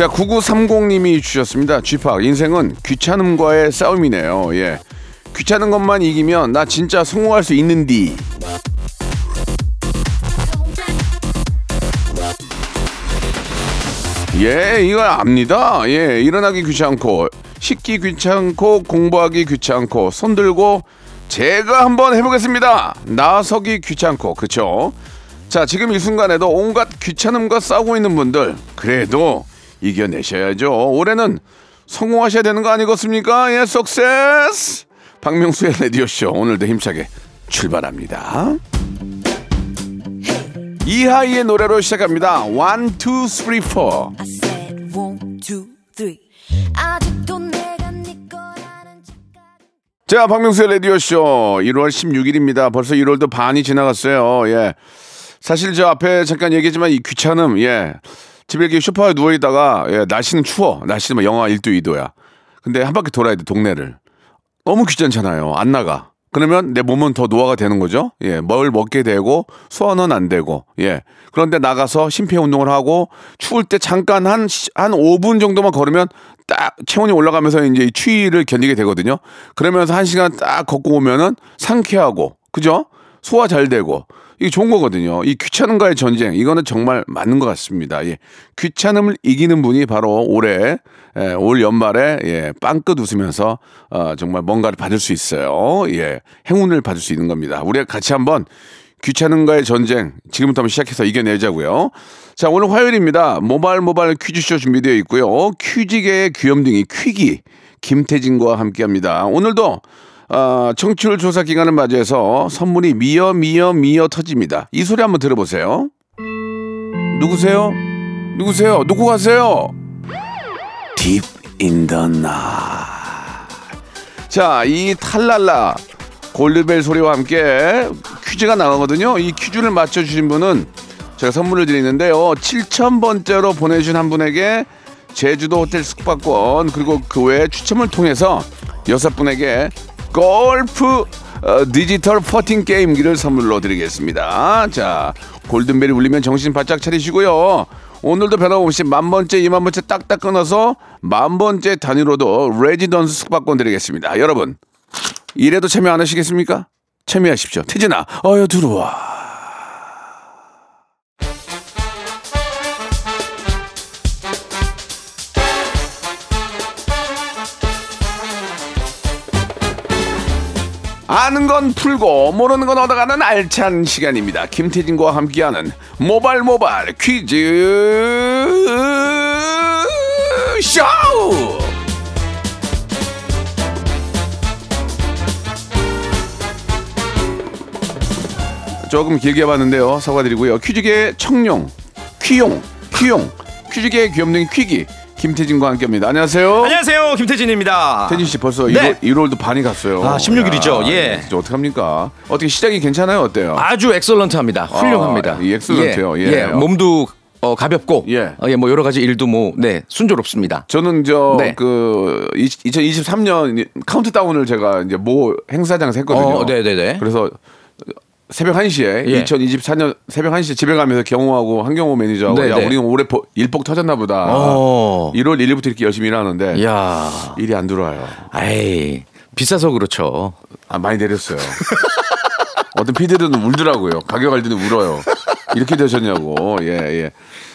자, 9930님이 주셨습니다. 쥐팍, 인생은 귀찮음과의 싸움이네요. 예. 귀찮은 것만 이기면 나 진짜 성공할 수 있는디. 예, 이거 압니다. 예, 일어나기 귀찮고, 씻기 귀찮고, 공부하기 귀찮고, 손 들고, 제가 한번 해보겠습니다. 나서기 귀찮고, 그쵸? 자, 지금 이 순간에도 온갖 귀찮음과 싸우고 있는 분들, 그래도 이겨내셔야죠. 올해는 성공하셔야 되는 거 아니겠습니까? 예, 석세스! 박명수의 라디오쇼, 오늘도 힘차게 출발합니다. 이하이의 노래로 시작합니다. One, two, three, four. I said one, two, three. 아직도 내가 네 거라는. 자, 박명수의 라디오쇼 1월 16일입니다. 벌써 1월도 반이 지나갔어요. 예. 사실 저 앞에 잠깐 얘기했지만 이 귀찮음, 예. 집에 이렇게 소파에 누워 있다가, 예, 날씨는 추워. 날씨는 뭐 영하 1도, 2도야. 근데 한 바퀴 돌아야 돼, 동네를. 너무 귀찮잖아요. 안 나가. 그러면 내 몸은 더 노화가 되는 거죠. 예, 뭘 먹게 되고 소화는 안 되고. 예. 그런데 나가서 심폐 운동을 하고 추울 때 잠깐 한, 시- 한 5분 정도만 걸으면 딱 체온이 올라가면서 이제 이 추위를 견디게 되거든요. 그러면서 한 시간 딱 걷고 오면은 상쾌하고, 그죠? 소화 잘 되고. 이게 좋은 거거든요. 이 귀찮음과의 전쟁, 이거는 정말 맞는 것 같습니다. 예. 귀찮음을 이기는 분이 바로 올해, 예, 올 연말에, 예, 빵끝 웃으면서, 어, 정말 뭔가를 받을 수 있어요. 예. 행운을 받을 수 있는 겁니다. 우리가 같이 한번 귀찮음과의 전쟁, 지금부터 한번 시작해서 이겨내자고요. 자, 오늘 화요일입니다. 모발 모발 퀴즈쇼 준비되어 있고요. 퀴즈계의 귀염둥이 퀴기, 김태진과 함께 합니다. 오늘도 아, 청취율 조사 기간을 맞이해서 선물이 미어 미어 미어 터집니다. 이 소리 한번 들어보세요. 누구세요? 누구세요? 누구 가세요? Deep in the night. 자, 이 탈랄라 골드벨 소리와 함께 퀴즈가 나가거든요. 이 퀴즈를 맞춰주신 분은 제가 선물을 드리는데요. 7,000번째로 보내주신 한 분에게 제주도 호텔 숙박권 그리고 그 외에 추첨을 통해서 여섯 분에게 골프 어, 디지털 퍼팅 게임기를 선물로 드리겠습니다. 자, 골든벨이 울리면 정신 바짝 차리시고요. 오늘도 변함없이 만 번째, 이만 번째 딱딱 끊어서 만 번째 단위로도 레지던스 숙박권 드리겠습니다. 여러분, 이래도 참여 안 하시겠습니까? 참여하십시오. 태진아, 어여 들어와. 아는 건 풀고 모르는 건 얻어가는 알찬 시간입니다. 김태진과 함께하는 모발 모발 퀴즈 쇼. 조금 길게 봤는데요. 사과드리고요. 퀴즈계 청룡, 퀴용, 퀴용, 퀴즈계 귀염둥이 퀴기 김태진과 함께합니다. 안녕하세요. 안녕하세요 김태진입니다. 태진 씨 벌써 네. 1월, 1월 도 반이 갔어요. 아, 16일이죠. 야, 예. 진짜 어떡합니까? 어떻게 시작이 괜찮아요? 어때요? 아주 엑설런트합니다. 훌륭합니다. 예, 엑설런트요. 예. 몸도 어, 가볍고 예. 어, 예, 뭐 여러 가지 일도 뭐 네, 순조롭습니다. 저는 저 네. 그 2023년 카운트다운을 제가 이제 모 행사장에서 했거든요. 어, 네 네 네. 그래서 새벽 1시에 예. 2024년 새벽 1시에 집에 가면서 경호하고 한경호 매니저하고 네네. 야, 우리 올해 보- 일복 터졌나 보다. 어. 1월 1일부터 이렇게 열심히 일하는데 야, 일이 안 들어와요. 아이 비싸서 그렇죠. 아, 많이 내렸어요. 어떤 피디들은 울더라고요. 가격 알 때는 울어요. 이렇게 되셨냐고. 예, 예.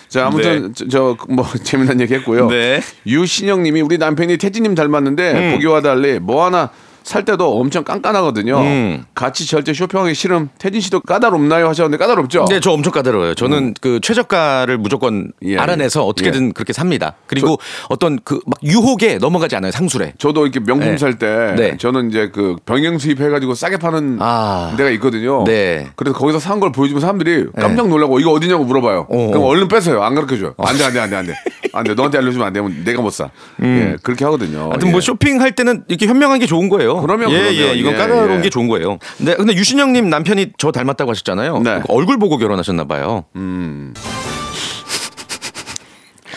자, 아무튼 저뭐 재미난 얘기 했고요. 네. 유신영 님이 우리 남편이 태진님 닮았는데 보기와 달리 뭐 하나 살 때도 엄청 깐깐하거든요. 음. 같이 절대 쇼핑하기 싫음. 태진 씨도 까다롭나요 하셨는데 까다롭죠? 네, 저 엄청 까다로워요. 저는 그 최저가를 무조건 예, 알아내서 예. 어떻게든 그렇게 삽니다. 그리고 어떤 그 막 유혹에 넘어가지 않아요. 상술에. 저도 이렇게 명품 네. 살때 네. 저는 이제 그 병행 수입해 가지고 싸게 파는 아. 데가 있거든요. 네. 그래서 거기서 산 걸 보여주면 사람들이 깜짝 놀라고 이거 어디냐고 물어봐요. 어, 그럼 어. 얼른 뺏어요. 안 가르쳐 줘요. 안 돼, 안 돼, 안 돼, 안 돼. 안 돼. 너한테 알려주면 안 되면 내가 못 사. 예, 그렇게 하거든요. 음. 하여튼 뭐 예. 쇼핑할 때는 이렇게 현명한 게 좋은 거예요. 그럼요, 예, 그럼요. 예, 이건 예, 까다로운 예. 게 좋은 거예요. 네, 근데 유신영님 남편이 저 닮았다고 하셨잖아요. 네. 얼굴 보고 결혼하셨나 봐요.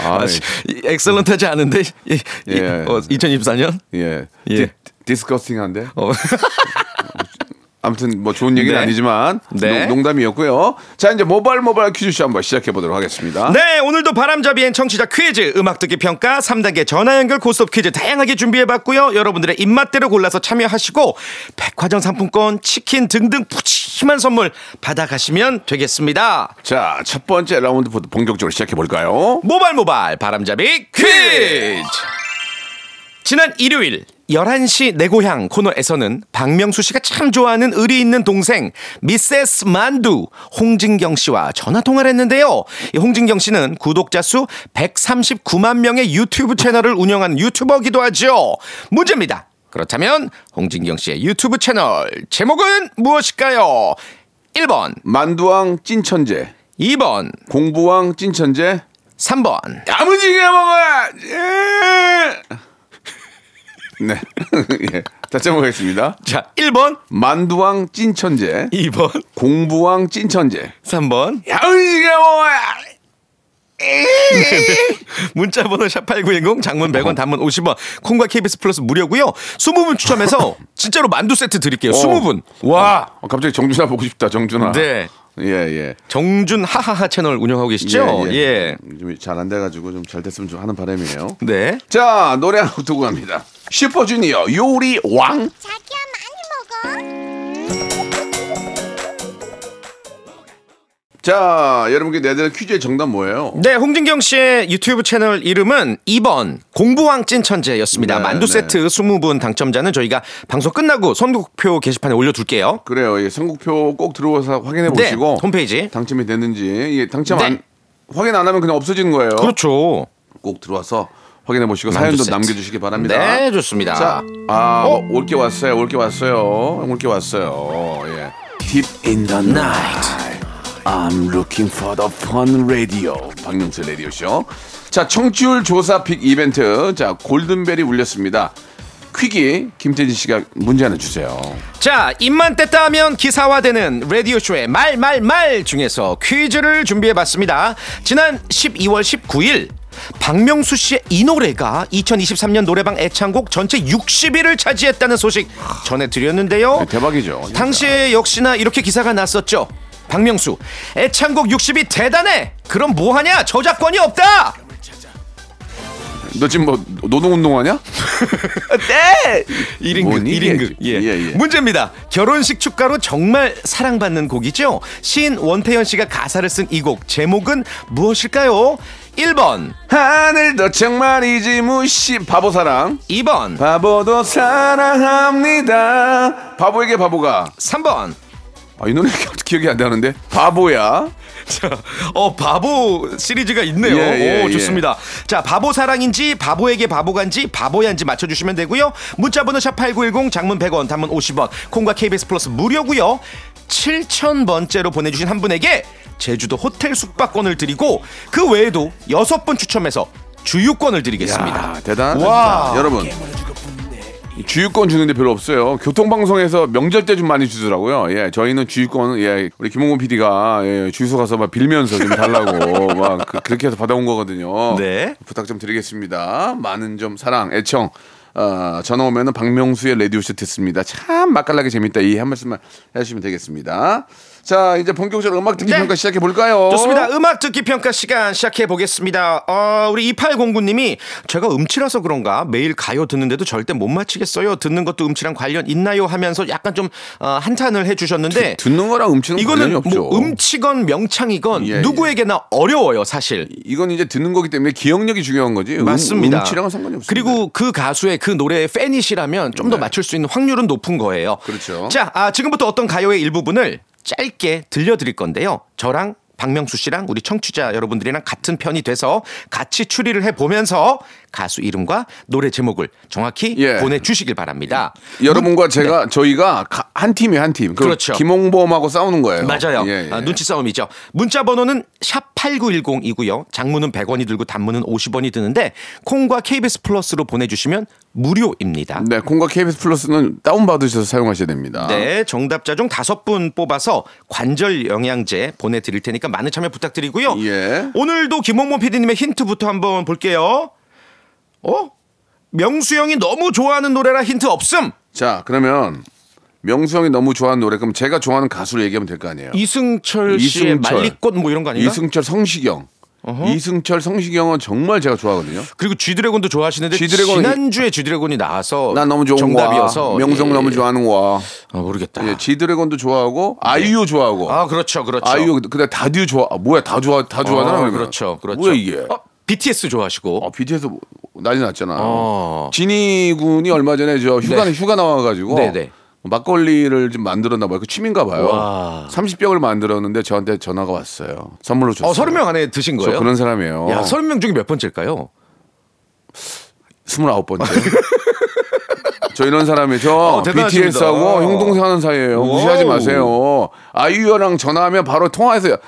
아, 아, 이- excellent하지 않은데 이- 이- 예. 어, 2024년 예. 예. 디, disgusting한데. 어. 아무튼 뭐 좋은 얘기는 네. 아니지만 네. 농, 담이었고요 자 이제 모바일 모바일 퀴즈쇼 한번 시작해 보도록 하겠습니다. 네, 오늘도 바람잡이엔 청취자 퀴즈, 음악 듣기 평가, 3단계 전화 연결 고스톱 퀴즈 다양하게 준비해 봤고요. 여러분들의 입맛대로 골라서 참여하시고 백화점 상품권, 치킨 등등 푸짐한 선물 받아가시면 되겠습니다. 자 첫 번째 라운드부터 본격적으로 시작해 볼까요? 모발 모발 바람잡이 퀴즈! 지난 일요일 11시 내 고향 코너에서는 박명수 씨가 참 좋아하는 의리 있는 동생 미세스 만두 홍진경 씨와 전화 통화를 했는데요. 이 홍진경 씨는 구독자 수 139만 명의 유튜브 채널을 운영하는 유튜버기도 하죠. 문제입니다. 그렇다면 홍진경 씨의 유튜브 채널 제목은 무엇일까요? 1번, 만두왕 찐천재, 2번, 공부왕 찐천재, 3번. 야무지게 먹어야지. 네. 예. 다시 한번 보겠습니다. 자, 1번, 만두왕 찐천재, 2번, 공부왕 찐천재, 3번. 야무지게 먹어야. 문자 번호 샵8910 장문 100원 단문 50원 콩과 KBS 플러스 무료고요 20분 추첨해서 진짜로 만두 세트 드릴게요 20분 와 어, 갑자기 정준하 보고 싶다. 정준하. 네. 예 예. 정준 하하하 채널 운영하고 계시죠 예, 좀잘 안 돼가지고 좀 잘 됐으면 좀 하는 바람이에요. 네. 자 노래 하나 듣고 갑니다. 슈퍼주니어 요리 왕. 자기야 많이 먹어. 자 여러분께 내드린 퀴즈의 정답 뭐예요? 네, 홍진경 씨의 유튜브 채널 이름은 2번 공부왕 찐천재였습니다. 네, 만두 네. 세트 20분 당첨자는 저희가 방송 끝나고 선곡표 게시판에 올려둘게요. 그래요. 예, 선곡표 꼭 들어와서 확인해 네, 보시고 홈페이지. 당첨이 됐는지 예, 당첨 네. 안 확인 안 하면 그냥 없어지는 거예요. 그렇죠. 꼭 들어와서 확인해 보시고 사연도 세트. 남겨주시기 바랍니다. 네, 좋습니다. 자, 아, 어? 올게 왔어요. 올게 왔어요. 올게 왔어요. 예. Deep in the night. I'm looking for the fun radio. 박명수 라디오 쇼. 자, 청취율 조사 빅 이벤트. 자, 골든벨이 울렸습니다. 퀴기 김태진 씨가 문제 하나 주세요. 자, 입만 뗐다 하면 기사화되는 라디오쇼의 말, 말, 말 중에서 퀴즈를 준비해 봤습니다. 지난 12월 19일, 박명수 씨의 이 노래가 2023년 노래방 애창곡 전체 60위를 차지했다는 소식 전해드렸는데요. 네, 대박이죠. 당시에 역시나 이렇게 기사가 났었죠. 박명수, 애창곡 60위 대단해! 그럼 뭐하냐? 저작권이 없다! 너 지금 뭐 노동운동하냐? 네! 1인극, 뭔 1인극. 얘기야, 예. 예, 예. 문제입니다. 결혼식 축가로 정말 사랑받는 곡이죠. 시인 원태현 씨가 가사를 쓴 이 곡 제목은 무엇일까요? 1번, 하늘도 정말이지 무시 바보 사랑 2번, 바보도 사랑합니다 바보에게 바보가 3번. 아, 이 노래 기억이 안 나는데 바보야 자, 어 바보 시리즈가 있네요. 예, 예, 오 예. 좋습니다. 자 바보 사랑인지 바보에게 바보간지 바보야인지 맞춰주시면 되고요. 문자번호 샵 #8910 장문 100원, 단문 50원, 콩과 KBS 플러스 무료고요. 7천 번째로 보내주신 한 분에게 제주도 호텔 숙박권을 드리고 그 외에도 여섯 분 추첨해서 주유권을 드리겠습니다. 야, 대단하다 와. 여러분 주유권 주는데 별로 없어요 교통방송에서 명절 때 좀 많이 주더라고요 예 저희는 주유권 예 우리 김홍곤 PD가 예, 주유소 가서 막 빌면서 좀 달라고 막 그, 렇게 해서 받아온 거거든요 네. 부탁 좀 드리겠습니다. 많은 좀 사랑, 애청. 어, 전화 오면은 박명수의 라디오쇼 듣습니다. 참 맛깔나게 재밌다. 이 한 말씀만 해주시면 되겠습니다. 자, 이제 본격적으로 음악 듣기 네. 평가 시작해 볼까요? 좋습니다. 음악 듣기 평가 시간 시작해 보겠습니다. 어, 우리 2809님이 제가 음치라서 그런가 매일 가요 듣는데도 절대 못 맞히겠어요. 듣는 것도 음치랑 관련 있나요? 하면서 약간 좀 어, 한탄을 해주셨는데 듣 는 거랑 음치는 관련이 이거는 없죠. 뭐 음치건 명창이건 예, 예. 누구에게나 어려워요, 사실. 이건 이제 듣는 거기 때문에 기억력이 중요한 거지. 음- 맞습니다. 음 치랑은 상관이 없습니다. 그리고 그 가수의 그 노래의 팬이시라면 좀더 네. 맞출 수 있는 확률은 높은 거예요. 그렇죠. 자, 아, 지금부터 어떤 가요의 일부분을 짧게 들려드릴 건데요. 저랑 박명수 씨랑 우리 청취자 여러분들이랑 같은 편이 돼서 같이 추리를 해 보면서 가수 이름과 노래 제목을 정확히 예. 보내주시길 바랍니다. 여러분과 제가 저희가 가- 한 팀이 한 팀. 그 네. 그렇죠. 김홍범하고 싸우는 거예요. 맞아요. 예, 예. 아, 눈치 싸움이죠. 문자 번호는 샵 8910이고요. 장문은 100원이 들고 단문은 50원이 드는데 콩과 KBS 플러스로 보내주시면 무료입니다. 네, 콩과 KBS 플러스는 다운 받으셔서 사용하셔야 됩니다. 네, 정답자 중 다섯 분 뽑아서 관절 영양제 보내드릴 테니까 많은 참여 부탁드리고요. 예. 오늘도 김홍모 PD님의 힌트부터 한번 볼게요. 어? 명수 형이 너무 좋아하는 노래라 힌트 없음. 자, 그러면 명수 형이 너무 좋아하는 노래 그럼 제가 좋아하는 가수를 얘기하면 될 거 아니에요. 이승철 씨의 이승철. 말리꽃 뭐 이런 거 아닌가? 이승철, 성시경. 이승철, 성시경은 정말 제가 좋아하거든요. 그리고 쥐드래곤도 좋아하시는데 쥐드래곤- 지난주에 쥐드래곤이 나와서 난 너무 좋은 정답이어서. 명성 예, 너무 좋아하는 거야. 아, 모르겠다. 예, 지드래곤도 좋아하고 아이유 좋아하고. 아 그렇죠, 그렇죠. 아이유 근데 다듀 좋아. 아, 뭐야 다 좋아 다 좋아하잖아. 아. 그렇죠, 그렇죠. 뭐야 이게? 어, BTS 좋아하시고. 어, BTS 난리 났잖아. 어. 진희 군이 얼마 전에 저 휴가 네. 휴가 나와 가지고 네네. 막걸리를 좀 만들었나 봐요. 그 취미인가 봐요. 와. 30병을 만들었는데 저한테 전화가 왔어요. 선물로 줬어요. 어, 서른 명 안에 드신 저 거예요? 그런 사람이에요. 야, 서른 명 중에 몇 번째일까요? 29번째. 저 이런 사람이 저 어. BTS하고 형 동생 하는 사이예요. 무시하지. 마세요. 아이유랑 전화하면 바로 통화해서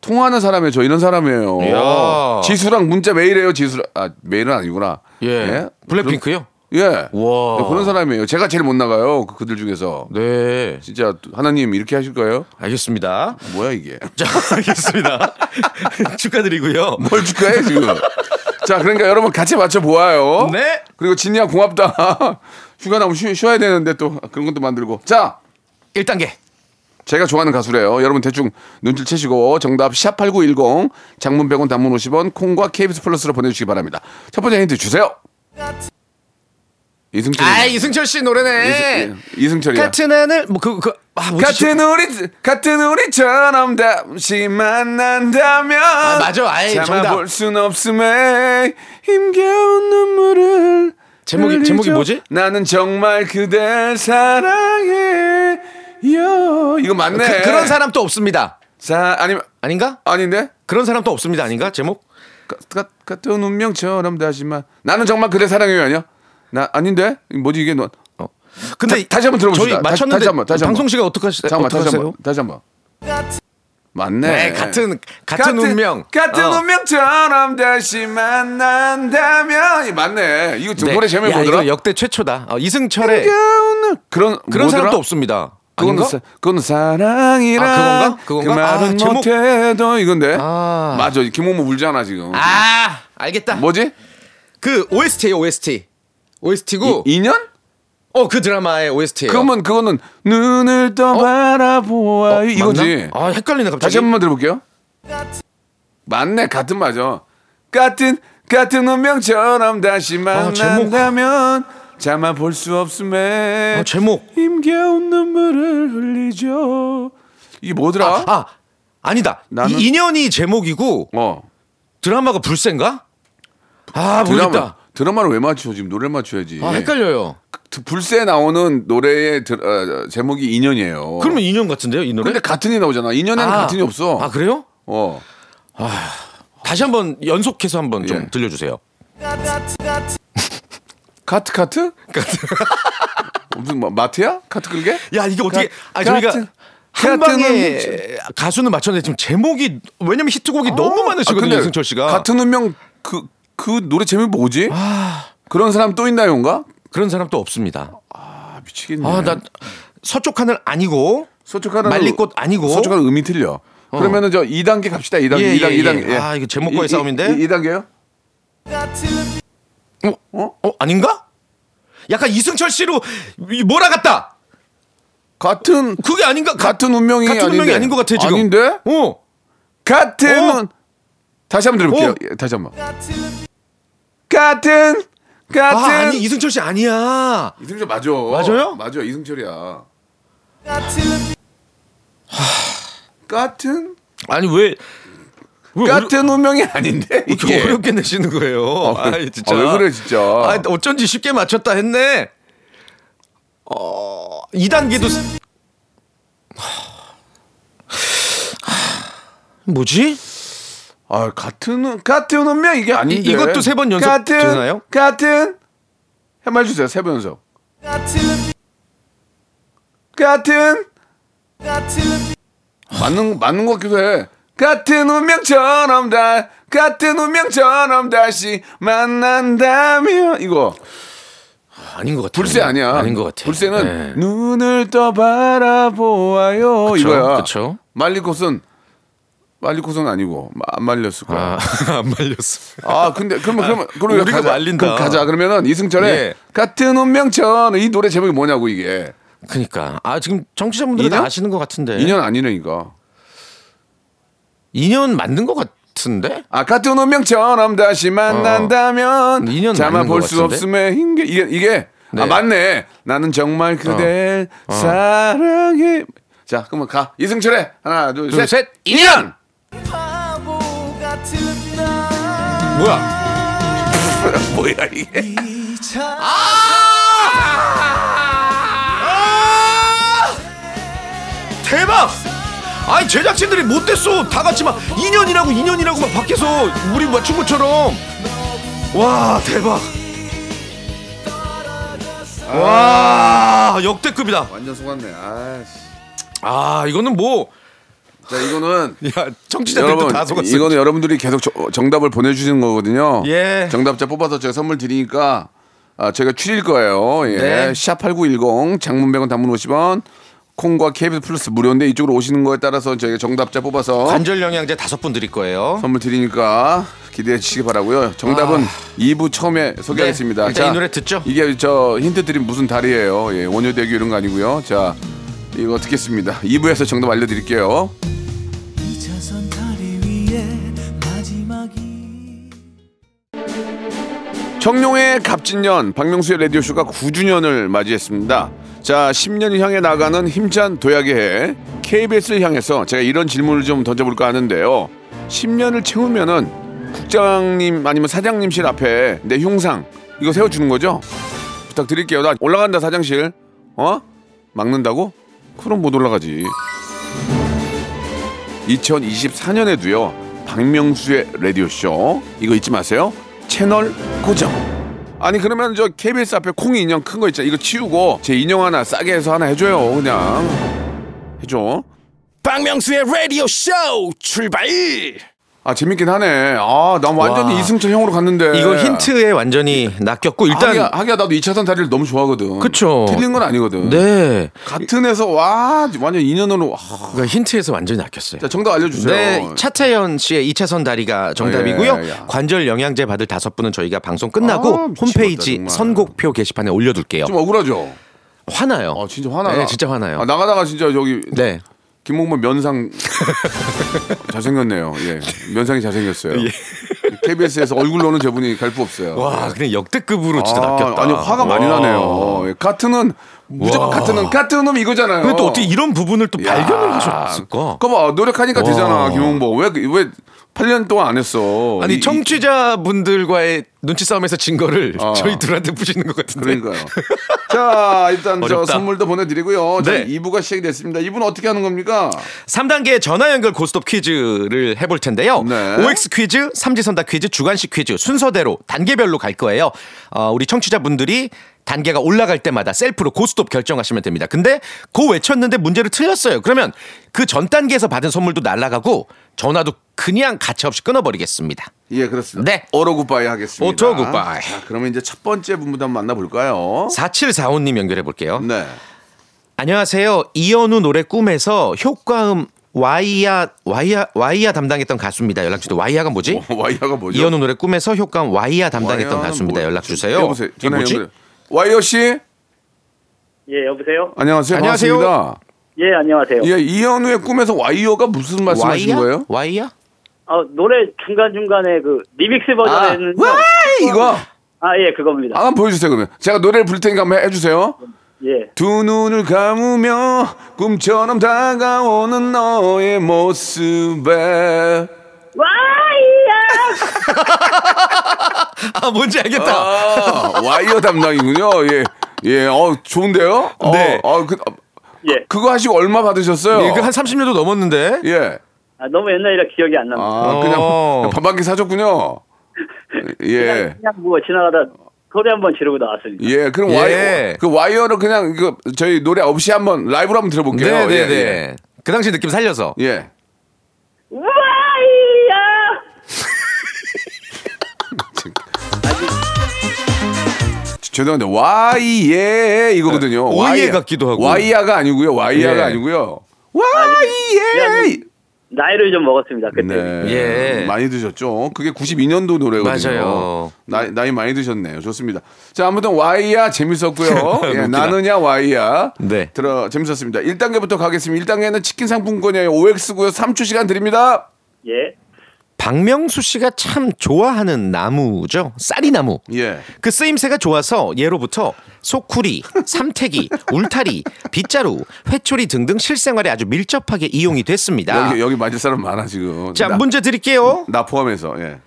통화하는 사람이에요. 저 이런 사람이에요. 이야. 지수랑 문자 매일 해요. 지수 아 매일은 아니구나. 예. 블랙핑크요? 예. 와. 네, 그런 사람이에요. 제가 제일 못 나가요. 그- 그들 중에서. 네. 진짜 하나님 이렇게 하실 거예요? 알겠습니다. 뭐야 이게? 자, 알겠습니다. 축하드리고요. 뭘 축하해 지금? 자, 그러니까 여러분 같이 맞춰 보아요. 네. 그리고 진이야 고맙다. 휴가 나면 쉬, 쉬어야 되는데 또 그런 것도 만들고. 자, 1단계. 제가 좋아하는 가수래요. 여러분 대충 눈치를 채시고 정답 샵8910 장문 100원 단문 50원 콩과 KBS 플러스로 보내주시기 바랍니다. 첫 번째 힌트 주세요. 이승철. 아, 이승철 씨 노래네. 이승 철이야. 같은 하늘 뭐그 그, 아? 같은 우리 같은 우리처럼 잠시 만난다면 아, 맞아. 아이, 정답. 참아볼 순 없음에 힘겨운 눈물을 제목이- 흘리죠. 제목이 뭐지? 나는 정말 그댈 사랑해 요 이거 맞네 그, 그런 사람 또 없습니다. 사 아니면 아닌가? 아닌데 그런 사람 또 없습니다. 아닌가? 제목? 가- 가- 같은 운명처럼 다시만 나는 정말 그대 사랑해요 아니야 나 아닌데 뭐지 이게 너 어. 근데 다- 다시 한번 들어봅시다. 저희 맞췄는데 다시 한번, 다시 한번. 방송 시간 어떡하시 잠깐만 다시? 한번 다시 한번 맞네 네, 같은 같은, 운명. 같은 어. 운명처럼 다시 만난다면 이 맞네 이거 저 네. 노래 제목이 야, 뭐더라 역대 최초다. 어, 이승철의 그런 그런 그런 뭐더라? 사람 또 없습니다. 그건 아닌가? 사, 그건 사랑이란 아, 그건가? 그건가? 그 말은 아, 제목- 못해도 이건데 아. 맞아 김호모 울잖아 지금 아, 알겠다. 뭐지 그 OST예요, OST. OST고 이, 2년 어, 그 드라마의 OST예요. 그러면 그거는 눈을 떠 바라보아 이거지 아, 헷갈리네 갑자기. 다시 한 번만 들어볼게요. 맞네, 같은 맞아. 같은 같은 운명처럼 다시 아. 만난다면 잠아 볼수 없음에 아, 제목. 힘겨운 눈물을 흘리죠. 이게 뭐더라? 아, 아 니다. 나는- 이 인연이 제목이고 어. 드라마가 불새인가? 아, 드라마 모르겠다. 드라마를 왜 맞춰? 지금 노래를 맞춰야지. 아, 헷갈려요. 그 불새 나오는 노래의 드, 어, 제목이 인연이에요. 그러면 인연 같은데요, 이 노래? 근데 같은이 나오잖아. 인연에는 아. 같은이 없어. 아, 그래요? 어. 다시 한번 연속해서 한번 좀 예. 들려주세요. 카트 카트? 무슨 뭐, 마트야? 카트 끌게? 야 이게 어떻게? 가- 아 저희가 한 방에 가수는 맞췄는데 지금 제목이 왜냐면 히트곡이 너무 많으시거든요 아, 이승철 씨가. 같은 운명 그, 그 노래 제목이 뭐지? 아. 그런 사람 또 있나요인가? 그런 사람 또 없습니다. 아, 미치겠네. 아나 서쪽 하늘 아니고 서쪽하는 말리꽃 아니고 서쪽하는 음이 틀려. 그러면은 저 2단계 갑시다. 2단계. 예, 2단계. 예, 2단계. 예. 아, 이거 제목과의 싸움인데? 2단계요? 어? 어 아닌가? 약간 이승철 씨로 이- 몰아갔다. 같은 그게 아닌가? 가- 같은 운명이 같은 운명이. 아닌 것 같아 지금. 아닌데? 어. 같은 어? 운- 다시 한번 들어볼게요. 어? 예, 다시 한번. 같은 같은 아 아니 이승철 씨 아니야. 이승철 맞아. 맞아요? 맞아. 이승철이야. 같은 아니 왜? 왜 같은 운명이 아닌데 이게. 어렵게 내시는 거예요. 아, 아, 그래. 진짜. 아, 왜 그래, 진짜. 아, 어쩐지 쉽게 맞췄다 했네. 어, 2단계도 뭐지? 아 같은 같은 운명 이게 아닌데. 이- 이것도 세 번 연속 같은, 되나요? 같은 해말 주세요 세 번 연속. 같은 맞는 맞는 것 같기도 해. 같은 운명처럼 다 같은 운명처럼 다시 만난다며 이거 아닌 것 같아. 불새 아니야. 아닌 것 같아. 불새는 네. 눈을 떠 바라보아요 이거야. 그렇죠. 말리콧은 말리콧은 아니고 안 말렸을 거야. 아, 안 말렸어. 아 근데 그러면 그러면 아, 그러면 우리가 가자. 말린다. 그럼 가자. 그러면은 이승철의 예. 같은 운명처럼 이 노래 제목이 뭐냐고 이게. 그니까 아 지금 정치자분들이 아시는 것 같은데. 2년 아니네 이거. 2년 만든 것 같은데? 아 같은 운명처럼 다시 만난다면 어. 2년 자마 볼 수 없음에 힘게 이게 이게 아, 네. 아 맞네. 나는 정말 그대 어. 어. 사랑해. 자, 그러면 가. 이승철의 하나, 둘셋 셋. 2년. 뭐야? 뭐야 이게? 아! 아! 대박! 아니 제작진들이 못됐어 다 같이 막 2년이라고 2년이라고 막 밖에서 우리 맞춘 것처럼 와 대박 와 역대급이다 완전 속았네. 아씨. 아 이거는 뭐 자 이거는 야, 청취자들도 여러분 다 속았어 이거는 여러분들이 계속 저- 정답을 보내주시는 거거든요. 예. 정답자 뽑아서 제가 선물 드리니까 아, 제가 추릴 거예요. 예. 네. 샵8910 장문 100원 단문 50원 콩과 KBS 플러스 무료인데 이쪽으로 오시는 거에 따라서 저희가 정답자 뽑아서 관절 영양제 다섯 분 드릴 거예요 선물 드리니까 기대해 주시기 바라고요. 정답은 2부 처음에 소개하겠습니다. 아. 네, 일단 이 노래 듣죠? 이게 저 힌트 드린 무슨 달이에요. 예, 원효대교 이런 거 아니고요. 자, 이거 듣겠습니다. 2부에서 정답 알려드릴게요. 청룡의 갑진년 박명수의 라디오쇼가 9주년을 맞이했습니다. 자, 10년을 향해 나가는 힘찬 도약의 해 KBS를 향해서 제가 이런 질문을 좀 던져볼까 하는데요. 10년을 채우면은 국장님 아니면 사장님실 앞에 내 흉상 이거 세워주는 거죠? 부탁드릴게요. 나 올라간다 사장실. 어? 막는다고? 그럼 못 올라가지. 2024년에도요. 박명수의 라디오 쇼 이거 잊지 마세요. 채널 고정. 아니 그러면 저 KBS 앞에 콩이 인형 큰 거 있잖아. 이거 치우고 제 인형 하나 싸게 해서 하나 해줘요. 그냥 해줘. 박명수의 라디오 쇼 출발 아 재밌긴 하네. 아난 완전히 와. 이승철 형으로 갔는데. 이거 힌트에 완전히 낚였고 일단 하기야, 하기야 나도 2차선 다리를 너무 좋아하거든. 그쵸. 틀린 건 아니거든. 네 같은 에서 와 완전 인연으로. 아, 그러니까 힌트에서 완전히 낚였어요 자 정답 알려주세요. 네, 차태현 씨의 2차선 다리가 정답이고요. 예, 예. 관절 영양제 받을 다섯 분은 저희가 방송 끝나고 아, 미치겠다, 홈페이지 정말. 선곡표 게시판에 올려둘게요. 좀 억울하죠. 화나요. 아 진짜 화나. 네, 진짜 화나요. 아, 나가다가 진짜 저기 네. 김홍만 면상 잘생겼네요. 예, 면상이 잘생겼어요. KBS에서 얼굴로는 저분이 갈수 없어요. 와, 그냥 역대급으로 진짜 아, 낚였다. 아니 화가 많이 와. 나네요. 예, 카트는 무조건 카트는 카트 놈 이거잖아요. 근데 또 어떻게 이런 부분을 또 야. 발견을 하셨을까? 그거 봐 노력하니까 와. 되잖아 김홍보 왜왜 8년 동안 안 했어. 아니 이- 청취자분들과의 눈치 싸움에서 진 거를 어. 저희 둘한테 푸시는 것 같은데. 그러니까요. 자, 일단 저 어렵다. 선물도 보내드리고요. 자, 네. 2부가 시작이 됐습니다. 2부는 어떻게 하는 겁니까? 3단계 전화 연결 고스톱 퀴즈를 해볼 텐데요. 네. OX 퀴즈, 삼지선다 퀴즈, 주관식 퀴즈 순서대로 단계별로 갈 거예요. 어, 우리 청취자분들이 단계가 올라갈 때마다 셀프로 고스톱 결정하시면 됩니다. 근데 고 외쳤는데 문제를 틀렸어요. 그러면 그 전 단계에서 받은 선물도 날라가고 전화도 그냥 가차없이 끊어버리겠습니다. 예, 그렇습니다. 네. auto goodbye 하겠습니다. auto goodbye. 자, 그러면 이제 첫 번째 분부터 한번 만나볼까요? 4745님 연결해 볼게요. 네. 안녕하세요. 이현우 노래 꿈에서 효과음 와이야 와이야 와이야 담당했던 가수입니다. 연락 주세요. 와이야가 뭐지? 어, 와이어가 뭐죠? 이현우 노래 꿈에서 효과음 와이야 담당했던 가수입니다. 뭐- 연락 주세요. 여보세요. 이게 뭐지? 와이어 씨, 예, 여보세요? 안녕하세요. 안녕하세요. 반갑습니다. 예, 안녕하세요. 예, 이현우의 꿈에서 와이어가 무슨 말씀하신 와이야? 거예요? 와이야? 어, 노래 중간중간에 그 리믹스 아, 버전에는 와이 이거. 아, 예, 그겁니다. 아, 한번 보여주세요 그러면. 제가 노래를 부를 테니까 한번 해주세요. 예. 두 눈을 감으며 꿈처럼 다가오는 너의 모습에 와이야! 아 뭔지 알겠다. 아, 와이어 담당이군요. 예, 예, 어 좋은데요? 어, 네. 어, 그, 어, 예. 그거 하시고 얼마 받으셨어요? 이거 한 30년도 넘었는데. 예. 아, 너무 옛날이라 기억이 안 납니다. 아, 그냥 어. 반바퀴 사줬군요. 예. 그냥, 그냥 뭐 지나가다 소리 한번 지르고 나왔습니다. 예, 그럼 예. 와이어, 그 와이어를 그냥 그 저희 노래 없이 한번 라이브로 한번 들어볼게요. 네 네네. 예, 예. 그 당시 느낌 살려서. 예. 죄송한데 와이예 이거거든요. 네. 오예 같기도 하고. 와이야가 아니고요. 와이야가 예. 아니고요. 와이예. 나이를 좀 먹었습니다. 그때. 네. 예. 많이 드셨죠. 그게 92년도 노래거든요. 맞아요. 나이, 나이 많이 드셨네요. 좋습니다. 자, 아무튼 와이야 재밌었고요. 예. 나느냐 와이야. 네. 들어 재밌었습니다. 1단계부터 가겠습니다. 1단계는 치킨 상품권이에요. OX고요. 3초 시간 드립니다. 예. 박명수 씨가 참 좋아하는 나무죠. 쌀이나무. 예. 그 쓰임새가 좋아서 예로부터 소쿠리, 삼태기, 울타리, 빗자루, 회초리 등등 실생활에 아주 밀접하게 이용이 됐습니다. 여기 여기 맞을 사람 많아 지금. 자, 나, 문제 드릴게요. 나 포함해서. 예.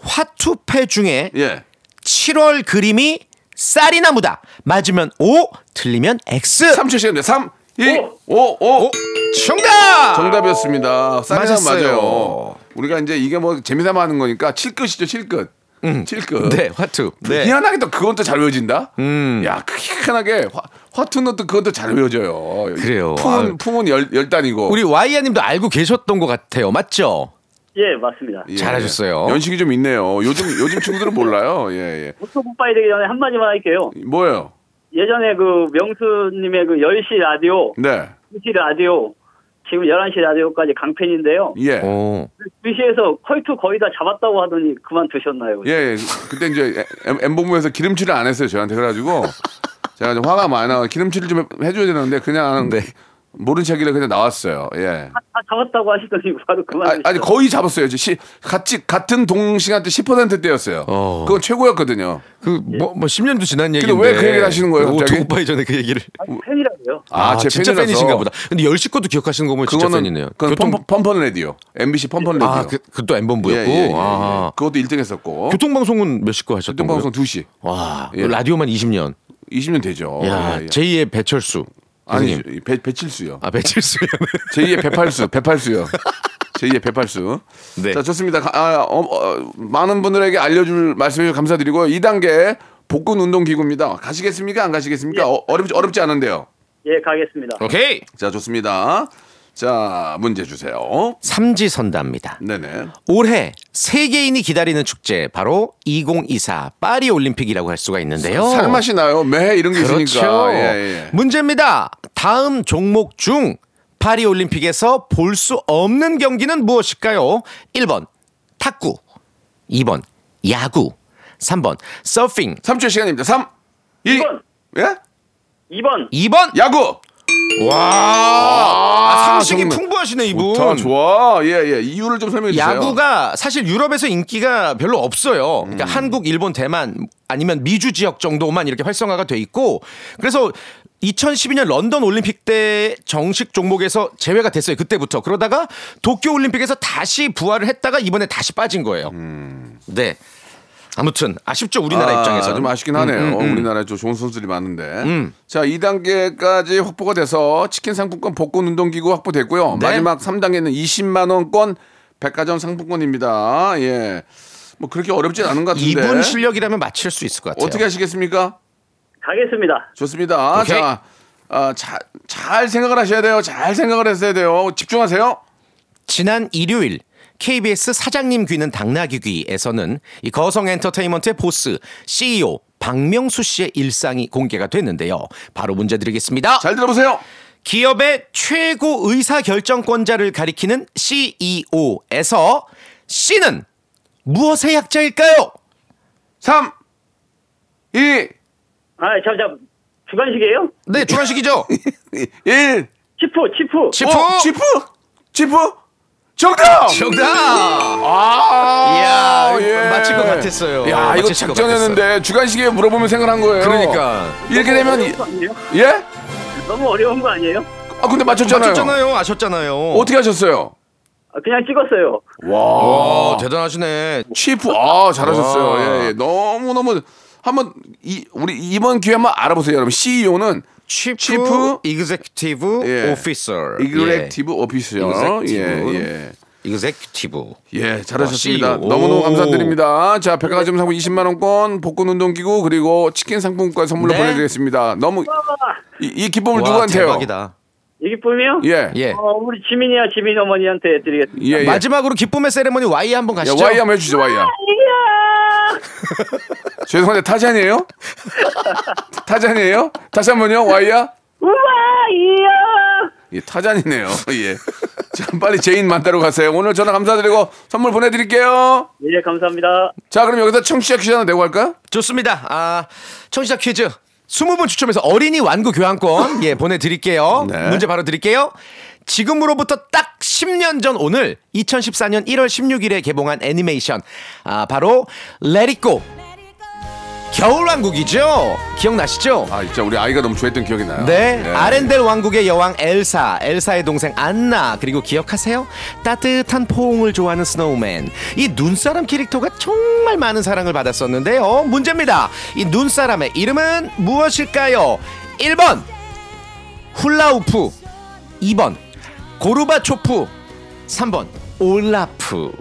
화투패 중에 예. 7월 그림이 쌀이나무다. 맞으면 O, 틀리면 X. 3초 시간입니다. 3 2 5 5 정답! 정답이었습니다. 쌀이나 맞았어요. 맞아요. 우리가 이제 이게 뭐 재미삼아 하는 거니까 칠끝이죠, 칠끝. 칠끝. 네, 화투. 네. 희한하게 또 그건 또 잘 외워진다. 야, 그 희한하게 화, 화투는 또 그건 또잘 외워져요. 그래요. 품은 아유. 품은 열, 열 단이고. 우리 와이아 님도 알고 계셨던 것 같아요. 맞죠? 예, 맞습니다. 예, 잘하셨어요. 연식이 좀 있네요. 요즘 요즘 친구들은 몰라요. 예, 예. auto goodbye 되기 전에 한마디만 할게요. 뭐예요? 예전에 그 명수님의 그 10시 라디오, 네. 2시 라디오, 지금 11시 라디오까지 광팬인데요. 예. 오. 2시에서 컬투 거의 다 잡았다고 하더니 그만두셨나요? 예, 예. 그때 이제 M본부에서 기름칠을 안 했어요, 저한테. 그래가지고 제가 좀 화가 많이 나서 기름칠을 좀 해- 해줘야 되는데 그냥 네. 모른 척이라 그냥 나왔어요. 예. 다, 다 잡았다고 하시더니 바로 아, 그만두셨어요. 아니 거의 잡았어요. 이제 시, 같이 같은 동시간대 10%대였어요. 어. 그건 최고였거든요. 그뭐뭐 10년도 지난 얘기인데. 왜 그 얘기를 하시는 거예요, 갑자기? 오토바이 전에 그 얘기를. 아니, 팬이라고요. 아, 제 진짜 팬이라서. 팬이신가 보다. 근데 10시 것도 기억하시는 거 보면 진짜 팬이네요. 그건 교통 펌, 펌펀 라디오, MBC 펌펀 라디오. 아, 그, 그것도 엠본부였고. 예, 예, 예, 예. 아. 그것도 1등 했었고. 교통방송은 몇 시 거 하셨던 거예요? 교통방송 2시. 와, 예. 라디오만 20년. 20년 되죠. 야, 예, 예. 제2의 배철수. 아니 교수님. 배, 배칠수요. 아, 배철수요. 제2의 배팔수, 배팔수요. 제2의 배팔수. 네. 자, 좋습니다. 가- 아, 어, 어, 많은 분들에게 알려줄 말씀해 주셔서 감사드리고요. 2단계 복근 운동 기구입니다. 가시겠습니까? 안 가시겠습니까? 어, 어렵지, 어렵지 않은데요. 예, 가겠습니다. 오케이. 자, 좋습니다. 자, 문제 주세요. 삼지선다입니다. 네네. 올해 세계인이 기다리는 축제 바로 2024 파리 올림픽이라고 할 수가 있는데요. 살맛이 나요. 매 이런 게 그렇죠. 있으니까. 예, 예. 문제입니다. 다음 종목 중 파리 올림픽에서 볼 수 없는 경기는 무엇일까요? 1번 탁구, 2번 야구, 3번 서핑, 3초 시간입니다. 3, 2, 이번. 예? 2번. 2번 야구! 와 아, 상식이 정말. 풍부하시네 이분. 좋다, 좋아. 예, 예. 이유를 좀 설명해 주세요. 야구가 사실 유럽에서 인기가 별로 없어요. 음. 그러니까 한국, 일본, 대만 아니면 미주 지역 정도만 이렇게 활성화가 돼 있고 그래서 2012년 런던 올림픽 때 정식 종목에서 제외가 됐어요. 그때부터. 그러다가 도쿄 올림픽에서 다시 부활을 했다가 이번에 다시 빠진 거예요. 네. 아무튼 아쉽죠 우리나라 음. 아, 입장에서 음, 좀 아쉽긴 하네요. 우리나라에 좀 좋은 선수들이 많은데. 자, 2단계까지 확보가 돼서 치킨 상품권 복권 운동기구 확보됐고요. 네. 마지막 3단계는 20만 원권 백화점 상품권입니다. 예. 뭐 그렇게 어렵진 않은 것 같은데. 이분 실력이라면 맞힐 수 있을 것 같아요. 어떻게 하시겠습니까? 가겠습니다. 좋습니다. 오케이. 자, 아, 자, 잘 생각을 하셔야 돼요. 잘 생각을 했어야 돼요. 집중하세요. 지난 일요일 KBS 사장님 귀는 당나귀 귀에서는 이 거성 엔터테인먼트의 보스 CEO 박명수 씨의 일상이 공개가 됐는데요. 바로 문제 드리겠습니다. 잘 들어보세요. 기업의 최고 의사 결정권자를 가리키는 CEO에서 C는 무엇의 약자일까요? 3, 2, 아, 잠, 잠. 주관식이에요? 네, 주관식이죠. 1. 치프, 치프. 치프. 어, 치프? 치프? 정답! 정답. 아, 이야, 맞힐 것 같았어요. 야, 이거 맞힐 것 작전했는데 주간식에 물어보면 생각한 거예요. 그러니까. 이렇게 되면 이- 아니에요? 예? 너무 어려운 거 아니에요? 아 근데 맞췄잖아요. 맞췄잖아요. 아셨잖아요. 어떻게 하셨어요? 아, 그냥 찍었어요. 와, 대단하시네. 치프 아 잘하셨어요. 와. 예, 예. 너무 너무 한번 이 우리 이번 기회 한번 알아보세요, 여러분. CEO는 chief, chief executive 예. officer. executive office요. 예, Executive. 예. executive. 예, 잘하셨습니다. 와, CEO. 너무너무 감사드립니다. 자, 백화점 상품 20만 원권, 복근 운동기구 그리고 치킨 상품권 선물로 네. 보내드리겠습니다. 너무 이, 이 기쁨을 와, 누구한테요? 대박이다. 이 기쁨이요? 예, 예. 어, 우리 지민이야 지민 어머니한테 드리겠습니다. 예, 예. 마지막으로 기쁨의 세레머니 Y 한번 야, 가시죠. 와이 한번 해주죠, 와이야. 이야! 죄송한데 타잔이에요? 타잔이에요? 다시 한 번요, 와이야. 우와 이야! 예, 타잔이네요. 예. 자, 빨리 제인 만나러 가세요. 오늘 전화 감사드리고 선물 보내드릴게요. 예 감사합니다. 자, 그럼 여기서 청취자 퀴즈 하나 내고 갈까요? 좋습니다. 아, 청취자 퀴즈. 20분 추첨해서 어린이 완구 교환권 예 보내드릴게요. 네. 문제 바로 드릴게요. 지금으로부터 딱 10년 전 오늘 2014년 1월 16일에 개봉한 애니메이션 아 바로 Let It Go 겨울 왕국이죠. 기억나시죠? 아, 진짜 우리 아이가 너무 좋아했던 기억이 나요. 네, 예. 아렌델 왕국의 여왕 엘사, 엘사의 동생 안나, 그리고 기억하세요? 따뜻한 포옹을 좋아하는 snowman. 이 눈사람 캐릭터가 정말 많은 사랑을 받았었는데요. 문제입니다. 이 눈사람의 이름은 무엇일까요? 1번 훌라후프, 2번 고르바초프, 3번 올라프.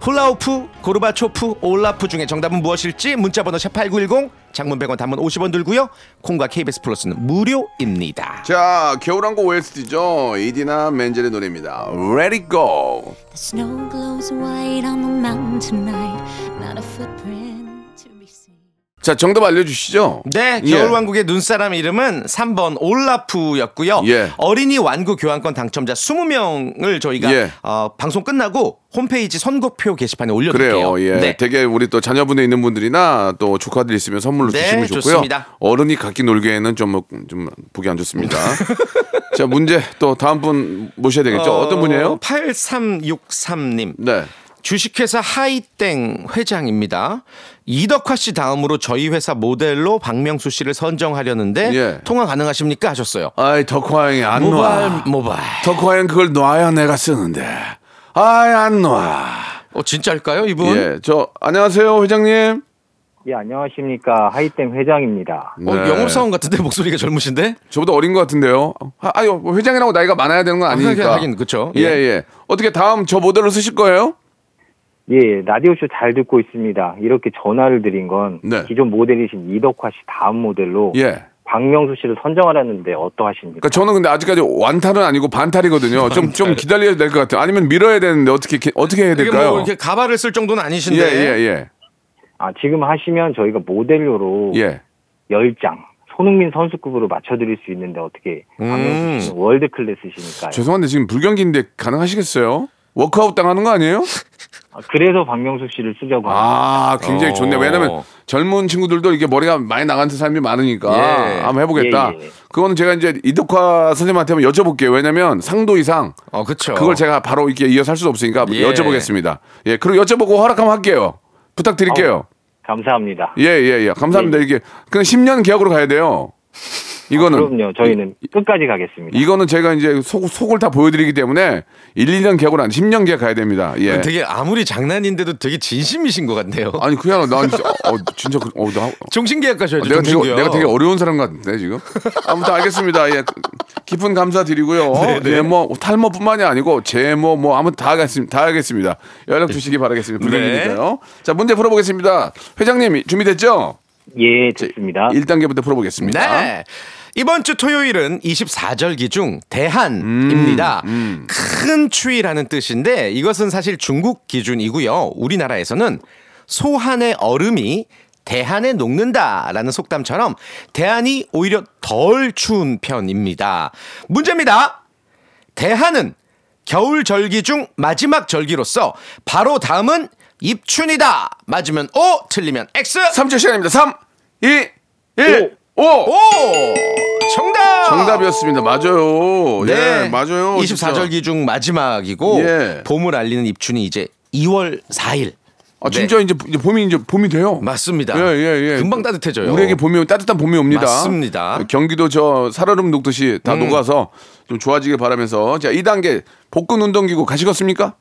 훌라우프, 고르바초프, 올라프 중에 정답은 무엇일지 문자번호 샵8910 장문 100원 단문 50원 들고요. 콩과 KBS 플러스는 무료입니다. 자, 겨울왕국 OST죠. 이디나 멘젤의 노래입니다. Let it go. The snow glows white on the mountain tonight. Not a footprint. 자, 정답 알려주시죠. 네, 예. 겨울왕국의 눈사람 이름은 3번 올라프였고요. 예. 어린이 완구 교환권 당첨자 20명을 저희가 예. 어, 방송 끝나고 홈페이지 선고표 게시판에 올려드릴게요. 그래요. 예. 네. 되게 우리 또 자녀분에 있는 분들이나 또 조카들 있으면 선물로 네, 주시면 좋고요. 좋습니다. 어른이 갖기 놀기에는 좀, 뭐- 좀 보기 안 좋습니다. 자, 문제 또 다음 분 모셔야 되겠죠. 어, 떤 분이에요? 8363님. 네. 주식회사 하이땡 회장입니다. 이덕화 씨 다음으로 저희 회사 모델로 박명수 씨를 선정하려는데 예. 통화 가능하십니까 하셨어요. 아이, 덕화 형이 안 모바일 놔. 모바일. 덕화 형 그걸 놔야 내가 쓰는데. 아이, 안 놔. 어 진짜일까요 이분? 예. 저, 안녕하세요, 회장님. 예, 안녕하십니까. 하이템 회장입니다. 어, 네. 영업사원 같은데 목소리가 젊으신데? 저보다 어린 것 같은데요. 아, 아유, 뭐 회장이라고 나이가 많아야 되는 건 아니니까. 하긴 그쵸. 예, 예. 예. 어떻게 다음 저 모델로 쓰실 거예요? 예, 라디오쇼 잘 듣고 있습니다. 이렇게 전화를 드린 건 네. 기존 모델이신 이덕화 씨 다음 모델로 예. 박명수 씨를 선정하라는데 어떠하십니까? 그러니까 저는 근데 아직까지 완탈은 아니고 반탈이거든요. 좀 좀 기다려야 될 것 같아요. 아니면 밀어야 되는데 어떻게 기- 어떻게 해야 될까요? 뭐 이렇게 가발을 쓸 정도는 예, 아니신데. 예, 예. 아, 지금 하시면 저희가 모델료로 예. 10장 손흥민 선수급으로 맞춰드릴 수 있는데 어떻게 음. 박명수 씨는 world class시니까요. 죄송한데 지금 불경기인데 가능하시겠어요? 워크아웃 당하는 거 아니에요? 아, 그래서 박명수 씨를 쓰려고 합니다. 아, 굉장히 좋네. 어. 왜냐면 젊은 친구들도 이게 머리가 많이 나가는 사람이 많으니까 예. 한번 해보겠다. 예, 예. 그거는 제가 이제 이덕화 선생님한테 한번 여쭤볼게요. 왜냐면 상도 이상 어, 그쵸. 그걸 제가 바로 이렇게 이어서 할 수도 없으니까 예. 여쭤보겠습니다. 예, 그리고 여쭤보고 허락하면 할게요. 부탁드릴게요. 감사합니다. 예, 예, 예. 감사합니다. 이게 그냥 10년 계약으로 가야 돼요. 이거는 그럼요. 저희는 끝까지 가겠습니다. 이거는 제가 이제 속, 속을 다 보여드리기 때문에 1, 2년 계약으로 안 10년 계약 가야 됩니다. 예. 되게 아무리 장난인데도 되게 진심이신 것 같네요. 아니 그냥 난 진짜 어, 진짜 그- 어, 나 종신계약 가셔야죠. 내가 되게 종신계약. 내가 되게 어려운 사람 같은데 지금. 아무튼 알겠습니다. 예. 깊은 감사드리고요. 네, 예, 뭐 탈모뿐만이 아니고 제모 뭐 아무튼 다 하겠습니다. 다 하겠습니다. 연락 주시기 바라겠습니다. 불경이니까요. 자 문제 풀어보겠습니다. 회장님 준비됐죠? 예, 됐습니다. 1단계부터 풀어보겠습니다. 네. 이번 주 토요일은 24절기 중 대한입니다. 음, 큰 추위라는 뜻인데 이것은 사실 중국 기준이고요. 우리나라에서는 소한의 얼음이 대한에 녹는다라는 속담처럼 대한이 오히려 덜 추운 편입니다. 문제입니다. 대한은 겨울 절기 중 마지막 절기로서 바로 다음은 입춘이다. 맞으면 O, 틀리면 X. 3초 시간입니다. 3, 2, 1, 5. 오! 정답! 정답이었습니다. 맞아요. 네. 예, 맞아요. 진짜. 24절기 중 마지막이고 예. 봄을 알리는 입춘이 이제 2월 4일. 아, 진짜 이제, 이제 봄이 이제 봄이 돼요. 맞습니다. 예, 예, 예. 금방 따뜻해져요. 우리에게 봄이 오- 따뜻한 봄이 옵니다. 맞습니다. 경기도 저 살얼음 녹듯이 다 음. 녹아서 좀 좋아지길 바라면서 자 2단계 복근 운동기구 가시겠습니까?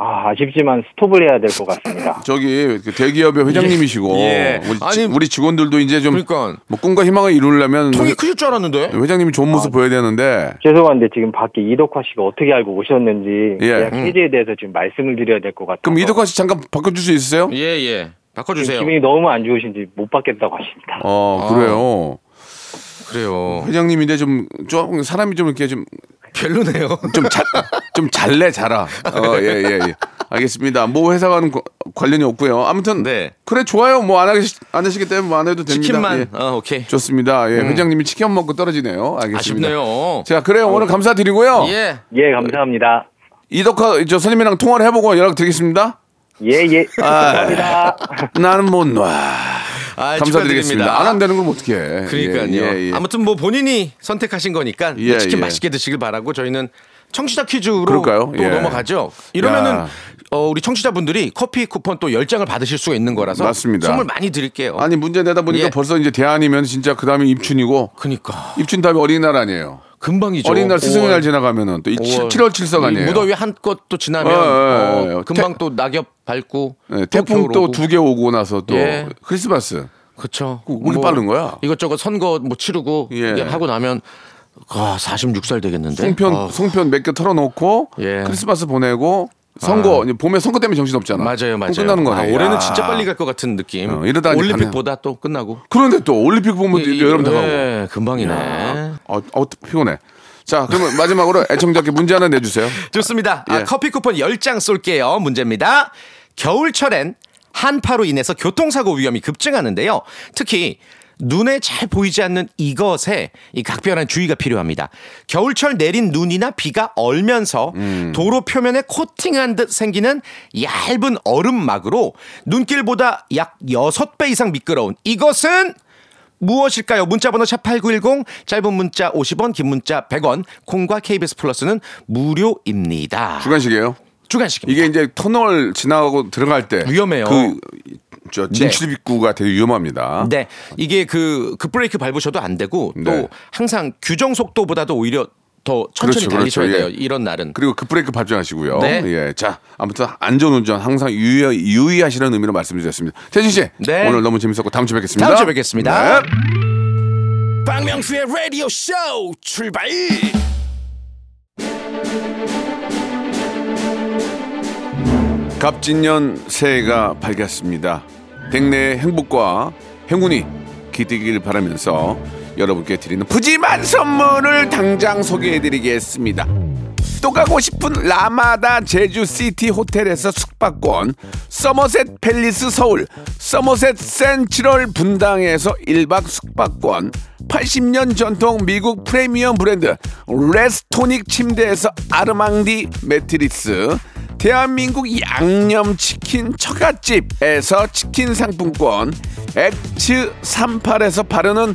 아, 아쉽지만 스톱을 해야 될 것 같습니다. 저기 그 대기업의 회장님이시고 예. 우리, 아니, 지- 우리 직원들도 이제 좀 그러니까 뭐 꿈과 희망을 이루려면 통이 크실 줄 알았는데. 회장님이 좋은 모습 보여야 되는데 죄송한데 지금 밖에 이덕화 씨가 어떻게 알고 오셨는지 예. 제가 퀴즈에 대해서 좀 말씀을 드려야 될 것 같아요. 그럼 이덕화 씨 잠깐 바꿔줄 수 있으세요? 예, 예. 바꿔주세요. 기분이 너무 안 좋으신지 못 받겠다고 하십니다. 어 아. 그래요. 그래요. 회장님인데 좀 좀 사람이 좀 이렇게 좀 별로네요. 좀 잘, 좀 잘래 잘아. 어, 예, 예, 예. 알겠습니다. 뭐 회사와는 거- 관련이 없고요. 아무튼 네. 그래 좋아요. 뭐 안 하시 안 하시기 때문에 뭐 안 해도 됩니다. 치킨만. 예. 어, 오케이. 좋습니다. 예, 회장님이 치킨 먹고 떨어지네요. 알겠습니다. 아쉽네요. 자, 그래요. 오늘 감사드리고요. 예. 예, 감사합니다. 이덕화 저 선생님이랑 통화를 해보고 연락 드리겠습니다. 예, 예. 감사합니다. 나는 못 놔. 아, 감사드리겠습니다. 안 한다는 걸 어떻게 해? 그러니까요. 예, 예, 예. 아무튼 뭐 본인이 선택하신 거니까 예, 치킨 예. 맛있게 드시길 바라고 저희는 청취자 퀴즈로 그럴까요? 또 예. 넘어가죠. 이러면은 야. 어, 우리 청취자분들이 커피 쿠폰 또 10장을 받으실 수가 있는 거라서 맞습니다. 선물 많이 드릴게요. 아니 문제 내다 보니까 예. 벌써 이제 대안이면 진짜 그 다음에 입춘이고 그니까 입춘 다음에 어린이날 아니에요. 금방이죠. 어린이날 스승의 5월. 날 지나가면은 또 5월. 7월 7석 아니에요. 무더위 한껏 또 지나면 어, 어, 어, 어. 금방 또 낙엽 밟고 네, 또 태풍 또. 두 개 오고 나서 또 예. 크리스마스. 그쵸. 왜 이렇게 빠른 거야? 이것저것 선거 뭐 치르고 예. 이게 하고 나면 아, 46살 되겠는데. 송편 아, 송편 몇 개 털어놓고 예. 크리스마스 보내고 선거 이제 봄에 선거 때문에 정신 없잖아. 맞아요, 맞아요. 끝나는 거네. 아, 올해는 야. 진짜 빨리 갈 것 같은 느낌. 어, 이러다 이제 올림픽보다 또 끝나고. 그런데 또 올림픽 보면 이- 여름 다 가고. 예, 금방이네. 어, 어, 피곤해. 자, 그러면 마지막으로 애청자께 문제 하나 내주세요. 좋습니다. 아, 예. 커피 쿠폰 10장 쏠게요. 문제입니다. 겨울철엔 한파로 인해서 교통사고 위험이 급증하는데요. 특히 눈에 잘 보이지 않는 이것에 이 각별한 주의가 필요합니다. 겨울철 내린 눈이나 비가 얼면서 도로 표면에 코팅한 듯 생기는 얇은 얼음막으로 눈길보다 약 6배 이상 미끄러운 이것은 무엇일까요? 문자번호 샵8910 짧은 문자 50원 긴 문자 100원 콩과 KBS 플러스는 무료입니다. 주간식이에요. 주간식입니다. 이게 이제 터널 지나가고 들어갈 때 위험해요. 그, 저 진출 입구가 되게 위험합니다. 네. 이게 그 급브레이크 밟으셔도 안 되고 또 네. 항상 규정 속도보다도 오히려 더 천천히 그렇죠, 달리셔야 그렇죠. 돼요. 예. 이런 날은. 그리고 급브레이크 밟지 마시고요. 네. 예. 자, 아무튼 안전운전 항상 유의, 유의하시라는 의미로 말씀드렸습니다. 태진 씨. 네. 오늘 너무 재밌었고 다음 주에 뵙겠습니다. 다음 주에 뵙겠습니다. 네. 박명수의 라디오 쇼 출발 갑진년 새해가 밝았습니다. 백내의 행복과 행운이 기대길 바라면서 여러분께 드리는 푸짐한 선물을 당장 소개해드리겠습니다. 또 가고 싶은 라마다 제주시티 호텔에서 숙박권, 서머셋 팰리스 서울, 서머셋 센트럴 분당에서 1박 숙박권, 80년 전통 미국 프리미엄 브랜드 레스토닉 침대에서 아르망디 매트리스, 대한민국 양념치킨 처갓집에서 치킨 상품권, 엑츠 38에서 바르는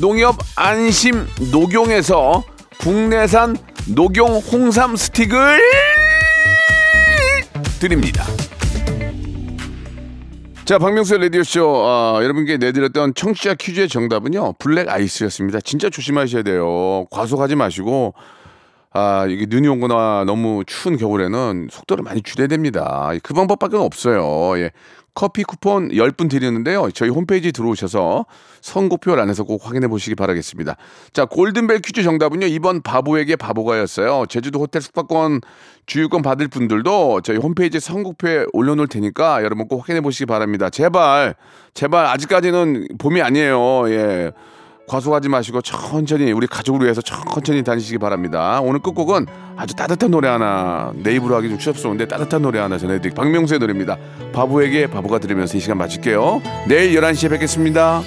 농협 안심 녹용에서 국내산 녹용 홍삼 스틱을 드립니다. 자, 박명수의 라디오쇼. 아, 여러분께 내드렸던 청취자 퀴즈의 정답은요, 블랙 아이스였습니다. 진짜 조심하셔야 돼요. 과속하지 마시고, 아, 이게 눈이 오거나 너무 추운 겨울에는 속도를 많이 줄여야 됩니다. 그 방법밖에 없어요. 예. 커피 쿠폰 10분 드리는데요. 저희 홈페이지 들어오셔서 선곡표 란에서 꼭 확인해 보시기 바라겠습니다. 자, 골든벨 퀴즈 정답은요. 이번 바보에게 바보가였어요. 제주도 호텔 숙박권 주유권 받을 분들도 저희 홈페이지 선곡표에 올려놓을 테니까 여러분 꼭 확인해 보시기 바랍니다. 제발, 제발 아직까지는 봄이 아니에요. 예. 과속하지 마시고 천천히 우리 가족을 위해서 천천히 다니시기 바랍니다. 오늘 끝곡은 아주 따뜻한 노래 하나 내 입으로 하기 좀 취업스러운데 따뜻한 노래 하나 전해드릴게요. 박명수의 노래입니다. 바보에게 바보가 들으면서 이 시간 마칠게요. 내일 11시에 뵙겠습니다.